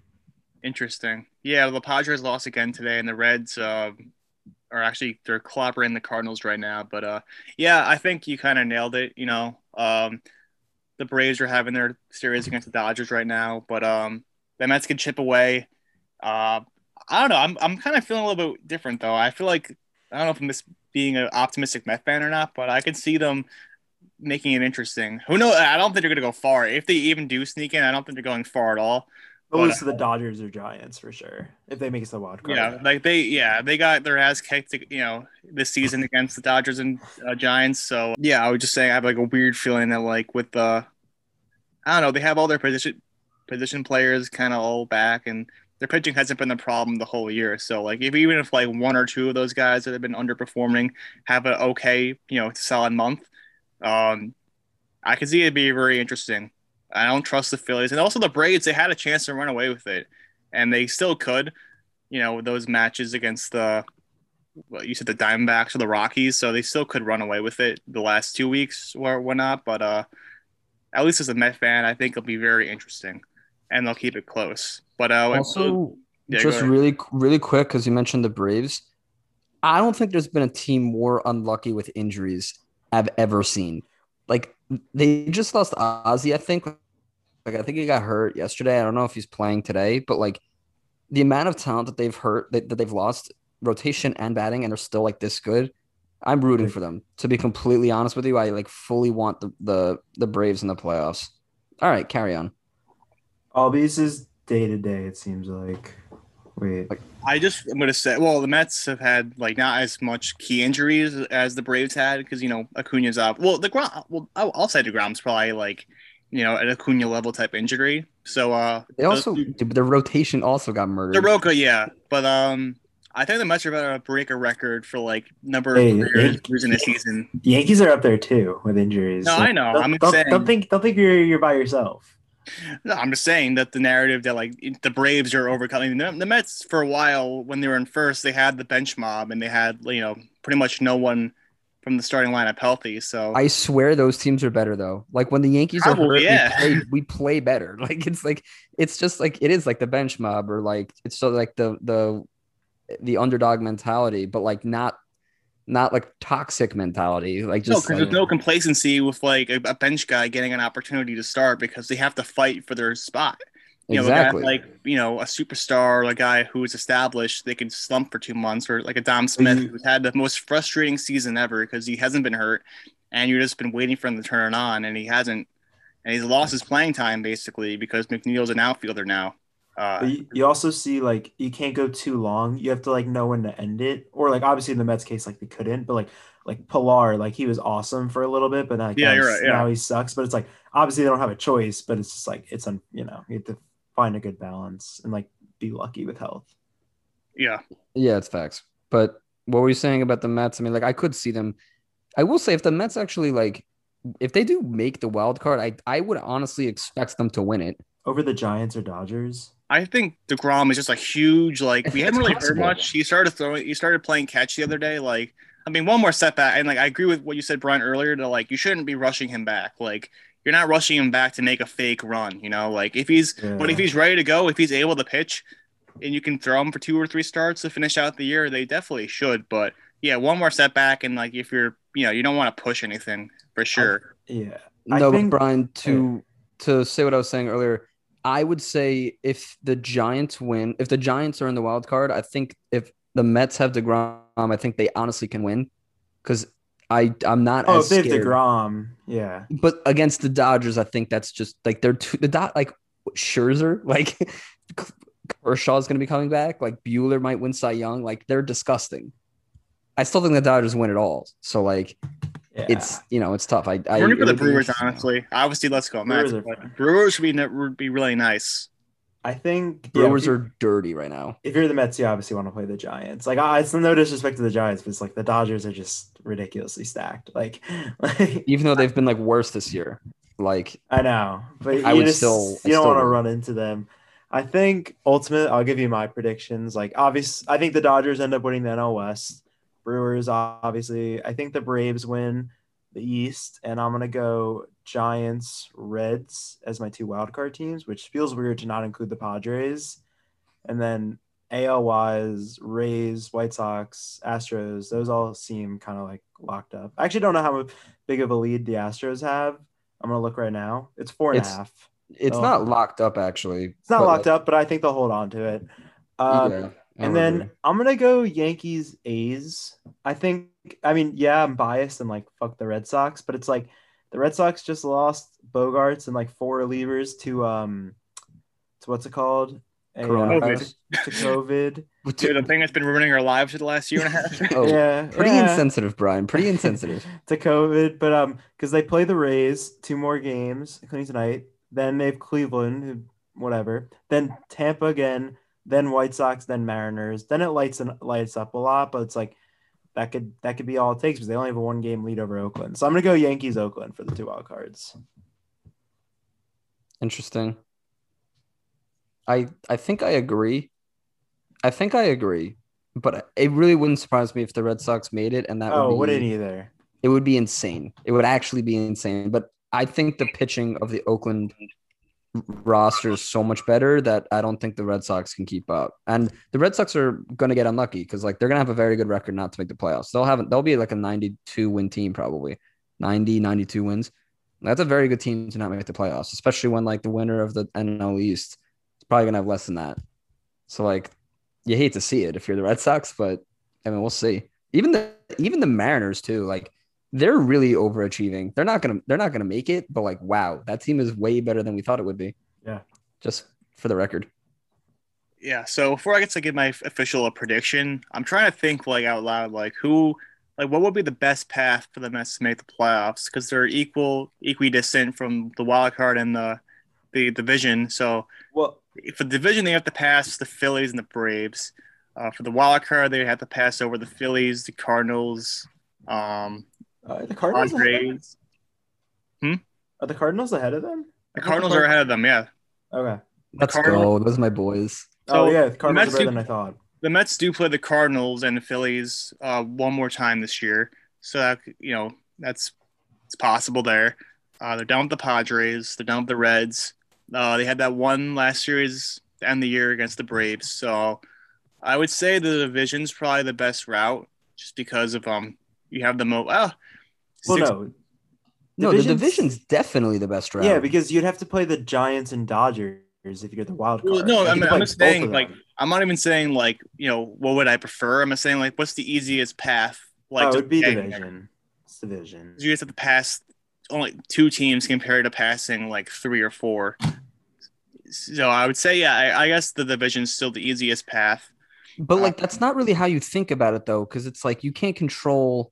interesting. Yeah, the Padres lost again today, and the Reds uh, are actually they're clobbering the Cardinals right now. But uh, yeah, I think you kind of nailed it. You know, um, the Braves are having their series against the Dodgers right now, but um, the Mets can chip away. Uh, I don't know. I'm I'm kind of feeling a little bit different though. I feel like I don't know if I'm just being an optimistic Met fan or not, but I can see them making it interesting. Who knows? I don't think they're gonna go far. If they even do sneak in, I don't think they're going far at all. They'll But, lose to the Dodgers or Giants for sure if they make it to the wild card. Yeah, like they, yeah, they got their ass kicked, you know, this season against the Dodgers and uh, Giants. So yeah, I would just say I have like a weird feeling that like with the, I don't know, they have all their position position players kind of all back, and their pitching hasn't been the problem the whole year. So like if even if like one or two of those guys that have been underperforming have an okay, you know, solid month, um, I can see it be very interesting. I don't trust the Phillies, and also the Braves. They had a chance to run away with it, and they still could. You know, those matches against the, well, you said the Diamondbacks or the Rockies, so they still could run away with it the last two weeks or whatnot. But uh, at least as a Met fan, I think it'll be very interesting, and they'll keep it close. But uh, Also, Yeah, just really, really quick, because you mentioned the Braves. I don't think there's been a team more unlucky with injuries I've ever seen. Like they just lost Ozzy, I think. Like I think he got hurt yesterday. I don't know if he's playing today, but like the amount of talent that they've hurt that, that they've lost, rotation and batting, and they're still like this good. I'm rooting for them. To be completely honest with you, I like fully want the the the Braves in the playoffs. All right, carry on. Albies is day to day. It seems like. Wait, Like- I just I'm gonna say, well, the Mets have had like not as much key injuries as the Braves had because you know Acuna's up. Well, the Grom, well, I'll, say Degrom's probably like you know an Acuna level type injury. So uh, They also the rotation also got murdered. the Roca, yeah, but um, I think the Mets are about to break a record for like number Hey, of hey, losing a season. the Yankees are up there too with injuries. No, I know. Don't, I'm don't, saying- don't think don't think you're you're by yourself. No, I'm just saying that the narrative that like the Braves are overcoming the, the Mets for a while when they were in first, they had the bench mob and they had you know pretty much no one from the starting lineup healthy. So I swear those teams are better though. Like when the Yankees are hurt, yeah. we, play, we play better. Like it's like it's just like it is like the bench mob or like it's so like the the the underdog mentality, but like not not like toxic mentality. Like just no, because like, there's no complacency with like a, a bench guy getting an opportunity to start because they have to fight for their spot. You know, exactly. like you know a superstar or a guy who is established, they can slump for two months, or like a Dom Smith you- who's had the most frustrating season ever because he hasn't been hurt, and you've just been waiting for him to turn it on, and he hasn't, and he's lost his playing time basically because McNeil's an outfielder now. Uh, you, you also see like you can't go too long. You have to like know when to end it. Or like obviously in the Mets case, like they couldn't, but like like Pilar, like he was awesome for a little bit, but like Yeah, now, you're he's- right, yeah. now he sucks. But it's like obviously they don't have a choice, but it's just like it's un you know, you have to find a good balance and like be lucky with health. yeah, yeah, it's facts. But what were you saying about the Mets? I mean, like I could see them. I will say if the Mets actually like if they do make the wild card, I I would honestly expect them to win it. Over the Giants or Dodgers. I think Degrom is just a huge like we haven't really possible. heard much. He started throwing, he started playing catch the other day. Like, I mean, one more setback, and like I agree with what you said, Brian, earlier. To like, you shouldn't be rushing him back. Like, you're not rushing him back to make a fake run. You know, like if he's, but if he's ready to go, if he's able to pitch, and you can throw him for two or three starts to finish out the year, they definitely should. But yeah, one more setback, and like if you're, you know, you don't want to push anything for sure. Yeah. I No, think- but Brian, to to say what I was saying earlier, I would say if the Giants win, if the Giants are in the wild card, I think if the Mets have Degrom, I think they honestly can win because I I'm not Oh, as they have. Degrom, yeah. But against the Dodgers, I think that's just like they're too the dot like Scherzer, like Kershaw's gonna be coming back. Like Buehler might win Cy Young. Like they're disgusting. I still think the Dodgers win it all. So like Yeah. it's you know it's tough. I, I We're for the Brewers, interesting. honestly. Obviously, let's go Mets. Brewers are but. Brewers would be would be really nice. I think yeah, Brewers if you- are dirty right now. if you're the Mets, you obviously want to play the Giants. Like, I, it's no disrespect to the Giants, but it's like the Dodgers are just ridiculously stacked. Like, like even though they've been like worse this year. Like I know, but I you would just still- I you don't want to run into them. I think ultimate. I'll give you my predictions. Like, obvious. I think the Dodgers end up winning the NL West. Brewers, obviously. I think the Braves win the East, and I'm gonna go Giants, Reds as my two wildcard teams, which feels weird to not include the Padres. And then AL wise, Rays, White Sox, Astros, those all seem kind of like locked up. I actually don't know how big of a lead the Astros have. I'm gonna look right now. It's four and a It's- half. It's Oh. not locked up actually. It's not locked like, up, but I think they'll hold on to it. Um, yeah, and then agree. I'm gonna go Yankees A's. I think I mean, yeah, I'm biased and like fuck the Red Sox, but it's like the Red Sox just lost Bogaerts and like four relievers to um to what's it called? A, uh, Coronavirus. to COVID. Dude, the thing that's been ruining our lives for the last year and a half. Oh, yeah. pretty yeah. insensitive, Brian. Pretty insensitive. to COVID, but um, because they play the Rays two more games, including tonight. Then they have Cleveland, whatever. Then Tampa again. Then White Sox. Then Mariners. Then it lights and lights up a lot, but it's like that could that could be all it takes because they only have a one game lead over Oakland. So I'm gonna go Yankees Oakland for the two wild cards. Interesting. I I think I agree. I think I agree, but it really wouldn't surprise me if the Red Sox made it, and that oh, would be wouldn't either. it would be insane. It would actually be insane. But I think the pitching of the Oakland roster is so much better that I don't think the Red Sox can keep up. And the Red Sox are going to get unlucky because like they're going to have a very good record not to make the playoffs. They'll have they'll be like a 92 win team probably. 90 92 wins. That's a very good team to not make the playoffs, especially when like the winner of the NL East is probably going to have less than that. So like you hate to see it if you're the Red Sox, but I mean, we'll see. Even the even the Mariners too, like they're really overachieving. They're not gonna they're not gonna make it, but like wow, that team is way better than we thought it would be. Yeah. Just for the record. Yeah. So before I get to give my official prediction, I'm trying to think like out loud, like who, like what would be the best path for the Mets to make the playoffs? Because they're equal, equidistant from the wild card and the the division. So Well, for the division, they have to pass the Phillies and the Braves. Uh, for the wild card, they have to pass over the Phillies, the Cardinals, um, uh, the Cardinals ahead of them? Padres. are the Cardinals ahead of them? The Cardinals are ahead of them. Yeah. Okay. Let's Cardinal- go. Those are my boys. oh yeah, the Cardinals Mets are better do- than I thought. the Mets do play the Cardinals and the Phillies uh, one more time this year, so that you know that's it's possible there. Uh, they're down with the Padres. They're down with the Reds. Uh, they had that one last series to end the year against the Braves. So I would say the division's probably the best route, just because of um you have the most. Well, Well, six- no, No, the Division's- division's definitely the best route. Yeah, because you'd have to play the Giants and Dodgers if you're the wild card. Well, no, I'm- you could I'm just saying, like. I'm not even saying like you know what would I prefer. I'm just saying like what's the easiest path? Like oh, it to would be getting division. It's division. you just have to pass only two teams compared to passing like three or four. So I would say, yeah, I, I guess the division's still the easiest path. But Uh, like that's not really how you think about it though, because it's like you can't control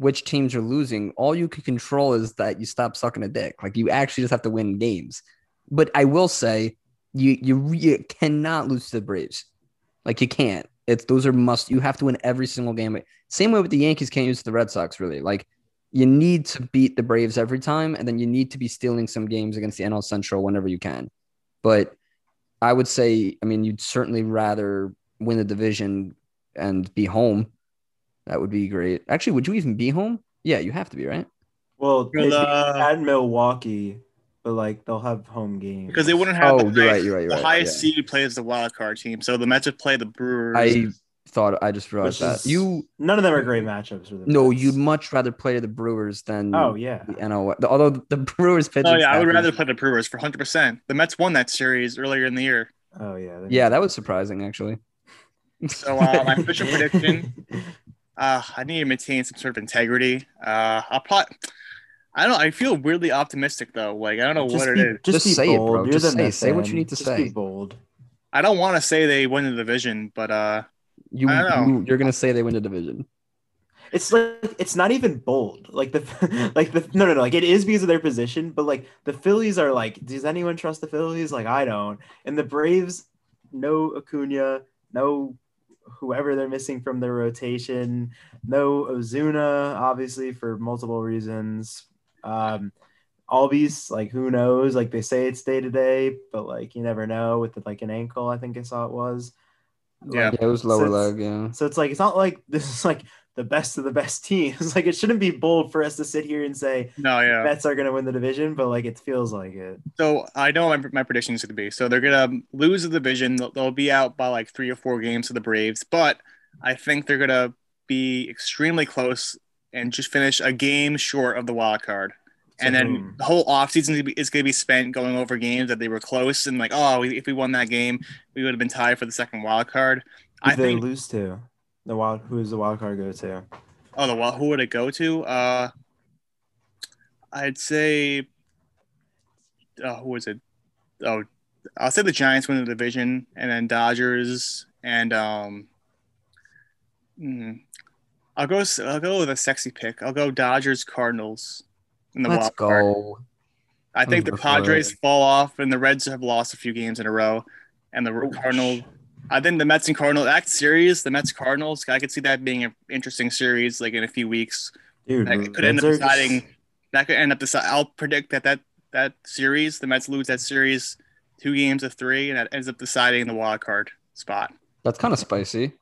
which teams are losing. All you can control is that you stop sucking a dick. Like you actually just have to win games. But I will say, you you, you cannot lose to the Braves. Like you can't. It's those are must. You have to win every single game. Same way with the Yankees can't use the Red Sox. Really, like you need to beat the Braves every time, and then you need to be stealing some games against the NL Central whenever you can. But I would say, I mean, you'd certainly rather win the division and be home. That would be great. Actually, would you even be home? Yeah, you have to be, right? Well, For they'd be the- at Milwaukee, but like they'll have home games because they wouldn't have Oh, the, you're highest, right, you're right, you're the right, highest yeah. seed plays the wild card team. So the Mets would play the Brewers. I thought I just realized Which that is- you None of them are great matchups for the no, Mets. you'd much rather play the Brewers than Oh yeah. the NL. Although the Brewers pitch. oh yeah, I would rather play the Brewers for 100. percent The Mets won that series earlier in the year. Oh yeah. Yeah, that was surprising actually. So uh, my official prediction uh, I need to maintain some sort of integrity. Uh, I'll probably, I don't know. I feel weirdly optimistic though. Like I don't know just what it be, is. Just, Just be say it, bro. You're Just say- say what you need to just say. Be bold. I don't want to say they win the division, but uh, You, I don't know. you you're gonna say they win the division. It's like it's not even bold. Like the like the no no no like it is because of their position, but like the Phillies are like, does anyone trust the Phillies? Like I don't. And the Braves, no Acuna, no whoever they're missing from their rotation, no Ozuna, obviously for multiple reasons. Um Albies, like who knows? Like they say it's day to day, but like you never know with like an ankle, I think I saw it was. Yeah. Like, Yeah, it was lower So leg. Yeah. so it's like it's not like this is like the best of the best teams. like it shouldn't be bold for us to sit here and say No, yeah. Mets are going to win the division, but like it feels like it. So I know my, my prediction is going to be. So they're going to lose the division. They'll, they'll be out by like three or four games to the Braves, but I think they're going to be extremely close and just finish a game short of the wild card. And then the whole offseason is going to be spent going over games that they were close and like, oh, if we won that game, we would have been tied for the second wild card. Who I they think. lose to? The wild who is the wild card go to? Oh, the wild, who would it go to? Uh, I'd say. Oh, who was it? Oh, I'll say the Giants win the division, and then Dodgers and um. hmm, I'll go. I'll go with a sexy pick. I'll go Dodgers Cardinals in the Let's wild card. go. I think the Go for. Padres fall off, and the Reds have lost a few games in a row, and the Cardinals. I think the Mets and Cardinals that series, the Mets Cardinals. I could see that being an interesting series, like in a few weeks. Dude, That could end up Reds are just- deciding. That could end up deciding. I'll predict that that that series, the Mets lose that series, two games of three, and that ends up deciding the wild card spot. That's kind of spicy.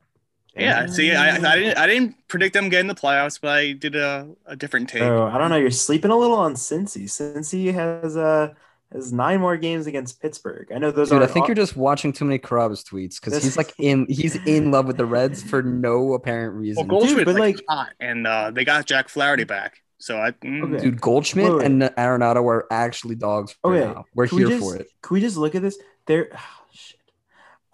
Yeah. See, I, I didn't I didn't predict them getting the playoffs, but I did a, a different take. Oh, I don't know. You're sleeping a little on Cincy. Cincy has uh has nine more games against Pittsburgh. I know those Dude, are. I think you're just watching too many Carabas tweets because This- he's like in he's in love with the Reds for no apparent well, reason. Goldschmidt's but, like, like- and uh, they got Jack Flaherty back, so I. mm, Okay. Dude, Goldschmidt Wait, wait. and Arenado are actually dogs for Okay, now. We're Can we here just- for it. Can we just look at this? There. Oh, shit.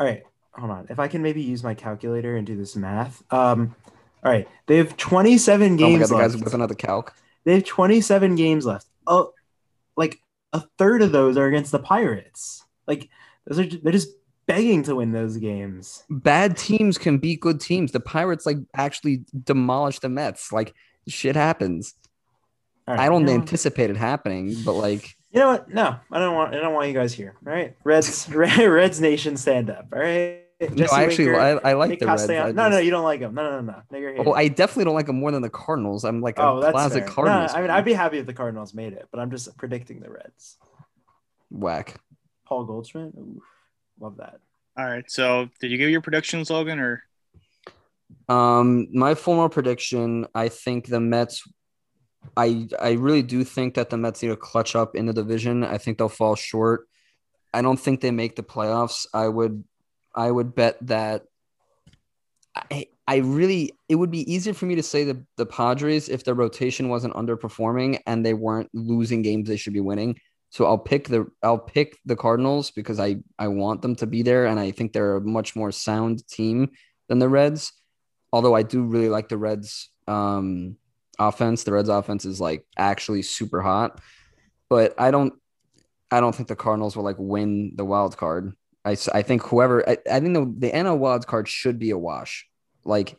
All right, hold on. If I can maybe use my calculator and do this math. Um. All right, they have 27 games. Oh my games god, the guy's left. whipping out the calc. They have 27 games left. Oh, like a third of those are against the Pirates. Like those are they're just begging to win those games. Bad teams can beat good teams. The Pirates like actually demolished the Mets. Like shit happens. Right, I don't you know, anticipate it happening, but like You know what? No, I don't want. I don't want you guys here. All right, Reds, Reds Nation, stand up. All right. No, I actually I, I like Nick the Reds. Castellano- I No, no, you don't like them. No, no, no, no. No, you're. Oh, I definitely don't like them more than the Cardinals. I'm like a oh, that's closet fair. Cardinals. No, I mean. I'd be happy if the Cardinals made it, but I'm just predicting the Reds. whack. Paul Goldschmidt, Oof, love that. All right. So, did you give your predictions, Logan, or Um, my formal prediction, I think the Mets. I I really do think that the Mets need to clutch up in the division. I think they'll fall short. I don't think they make the playoffs. I would I would bet that. I I really it would be easier for me to say the the Padres if their rotation wasn't underperforming and they weren't losing games they should be winning. So I'll pick the I'll pick the Cardinals because I I want them to be there and I think they're a much more sound team than the Reds although I do really like the Reds um offense. The Reds offense is like actually super hot. But I don't I don't think the Cardinals will like win the wild card. I, s- I think whoever I, I think the, the NL wild card should be a wash. Like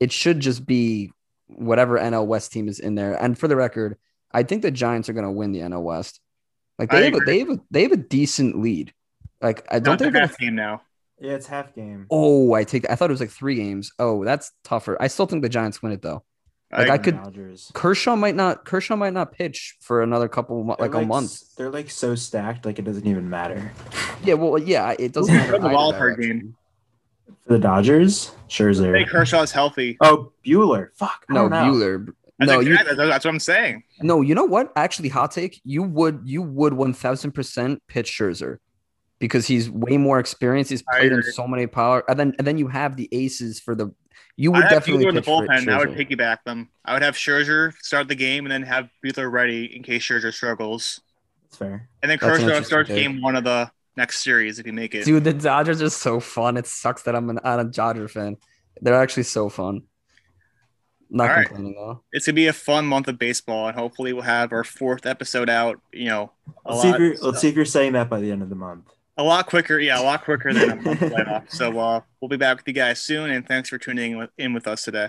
it should just be whatever NL West team is in there. And for the record, I think the Giants are going to win the NL West. Like I they have, a, they have a they have a decent lead. Like I don't think they're half game now? Yeah, it's half game. Oh, I take. I thought it was like three games. Oh, that's tougher. I still think the Giants win it though. Like, I could- Dodgers. Kershaw might not. Kershaw might not pitch for another couple, mo- They're like a month. They're like so stacked, like it doesn't even matter. Yeah, well, yeah, it doesn't matter. in the either wild game? For the Dodgers, Hey, Scherzer. Kershaw's healthy. Oh, Buehler. Fuck. I No, don't know. Buehler. That's, No, a- you. that's, that's what I'm saying. No, you know what? Actually, hot take. You would. You would one thousand percent pitch Scherzer because he's way more experienced. He's played in so many power. And then and then you have the aces for the. You would I have definitely Buehler in the bullpen. I would piggyback them. I would have Scherzer start the game and then have Buehler ready in case Scherzer struggles. That's fair. And then That's an Kershaw interesting starts take. game one of the next series if you make it. Dude, the Dodgers are so fun. It sucks that I'm an, I'm a Dodger fan. They're actually so fun. Not All right. complaining though. It's gonna be a fun month of baseball, and hopefully we'll have our fourth episode out. You know, a Let's see, if you're, let's see if you're saying that by the end of the month. A lot quicker. Yeah, a lot quicker than a playoff. So uh, we'll be back with you guys soon, and thanks for tuning in with, in with us today.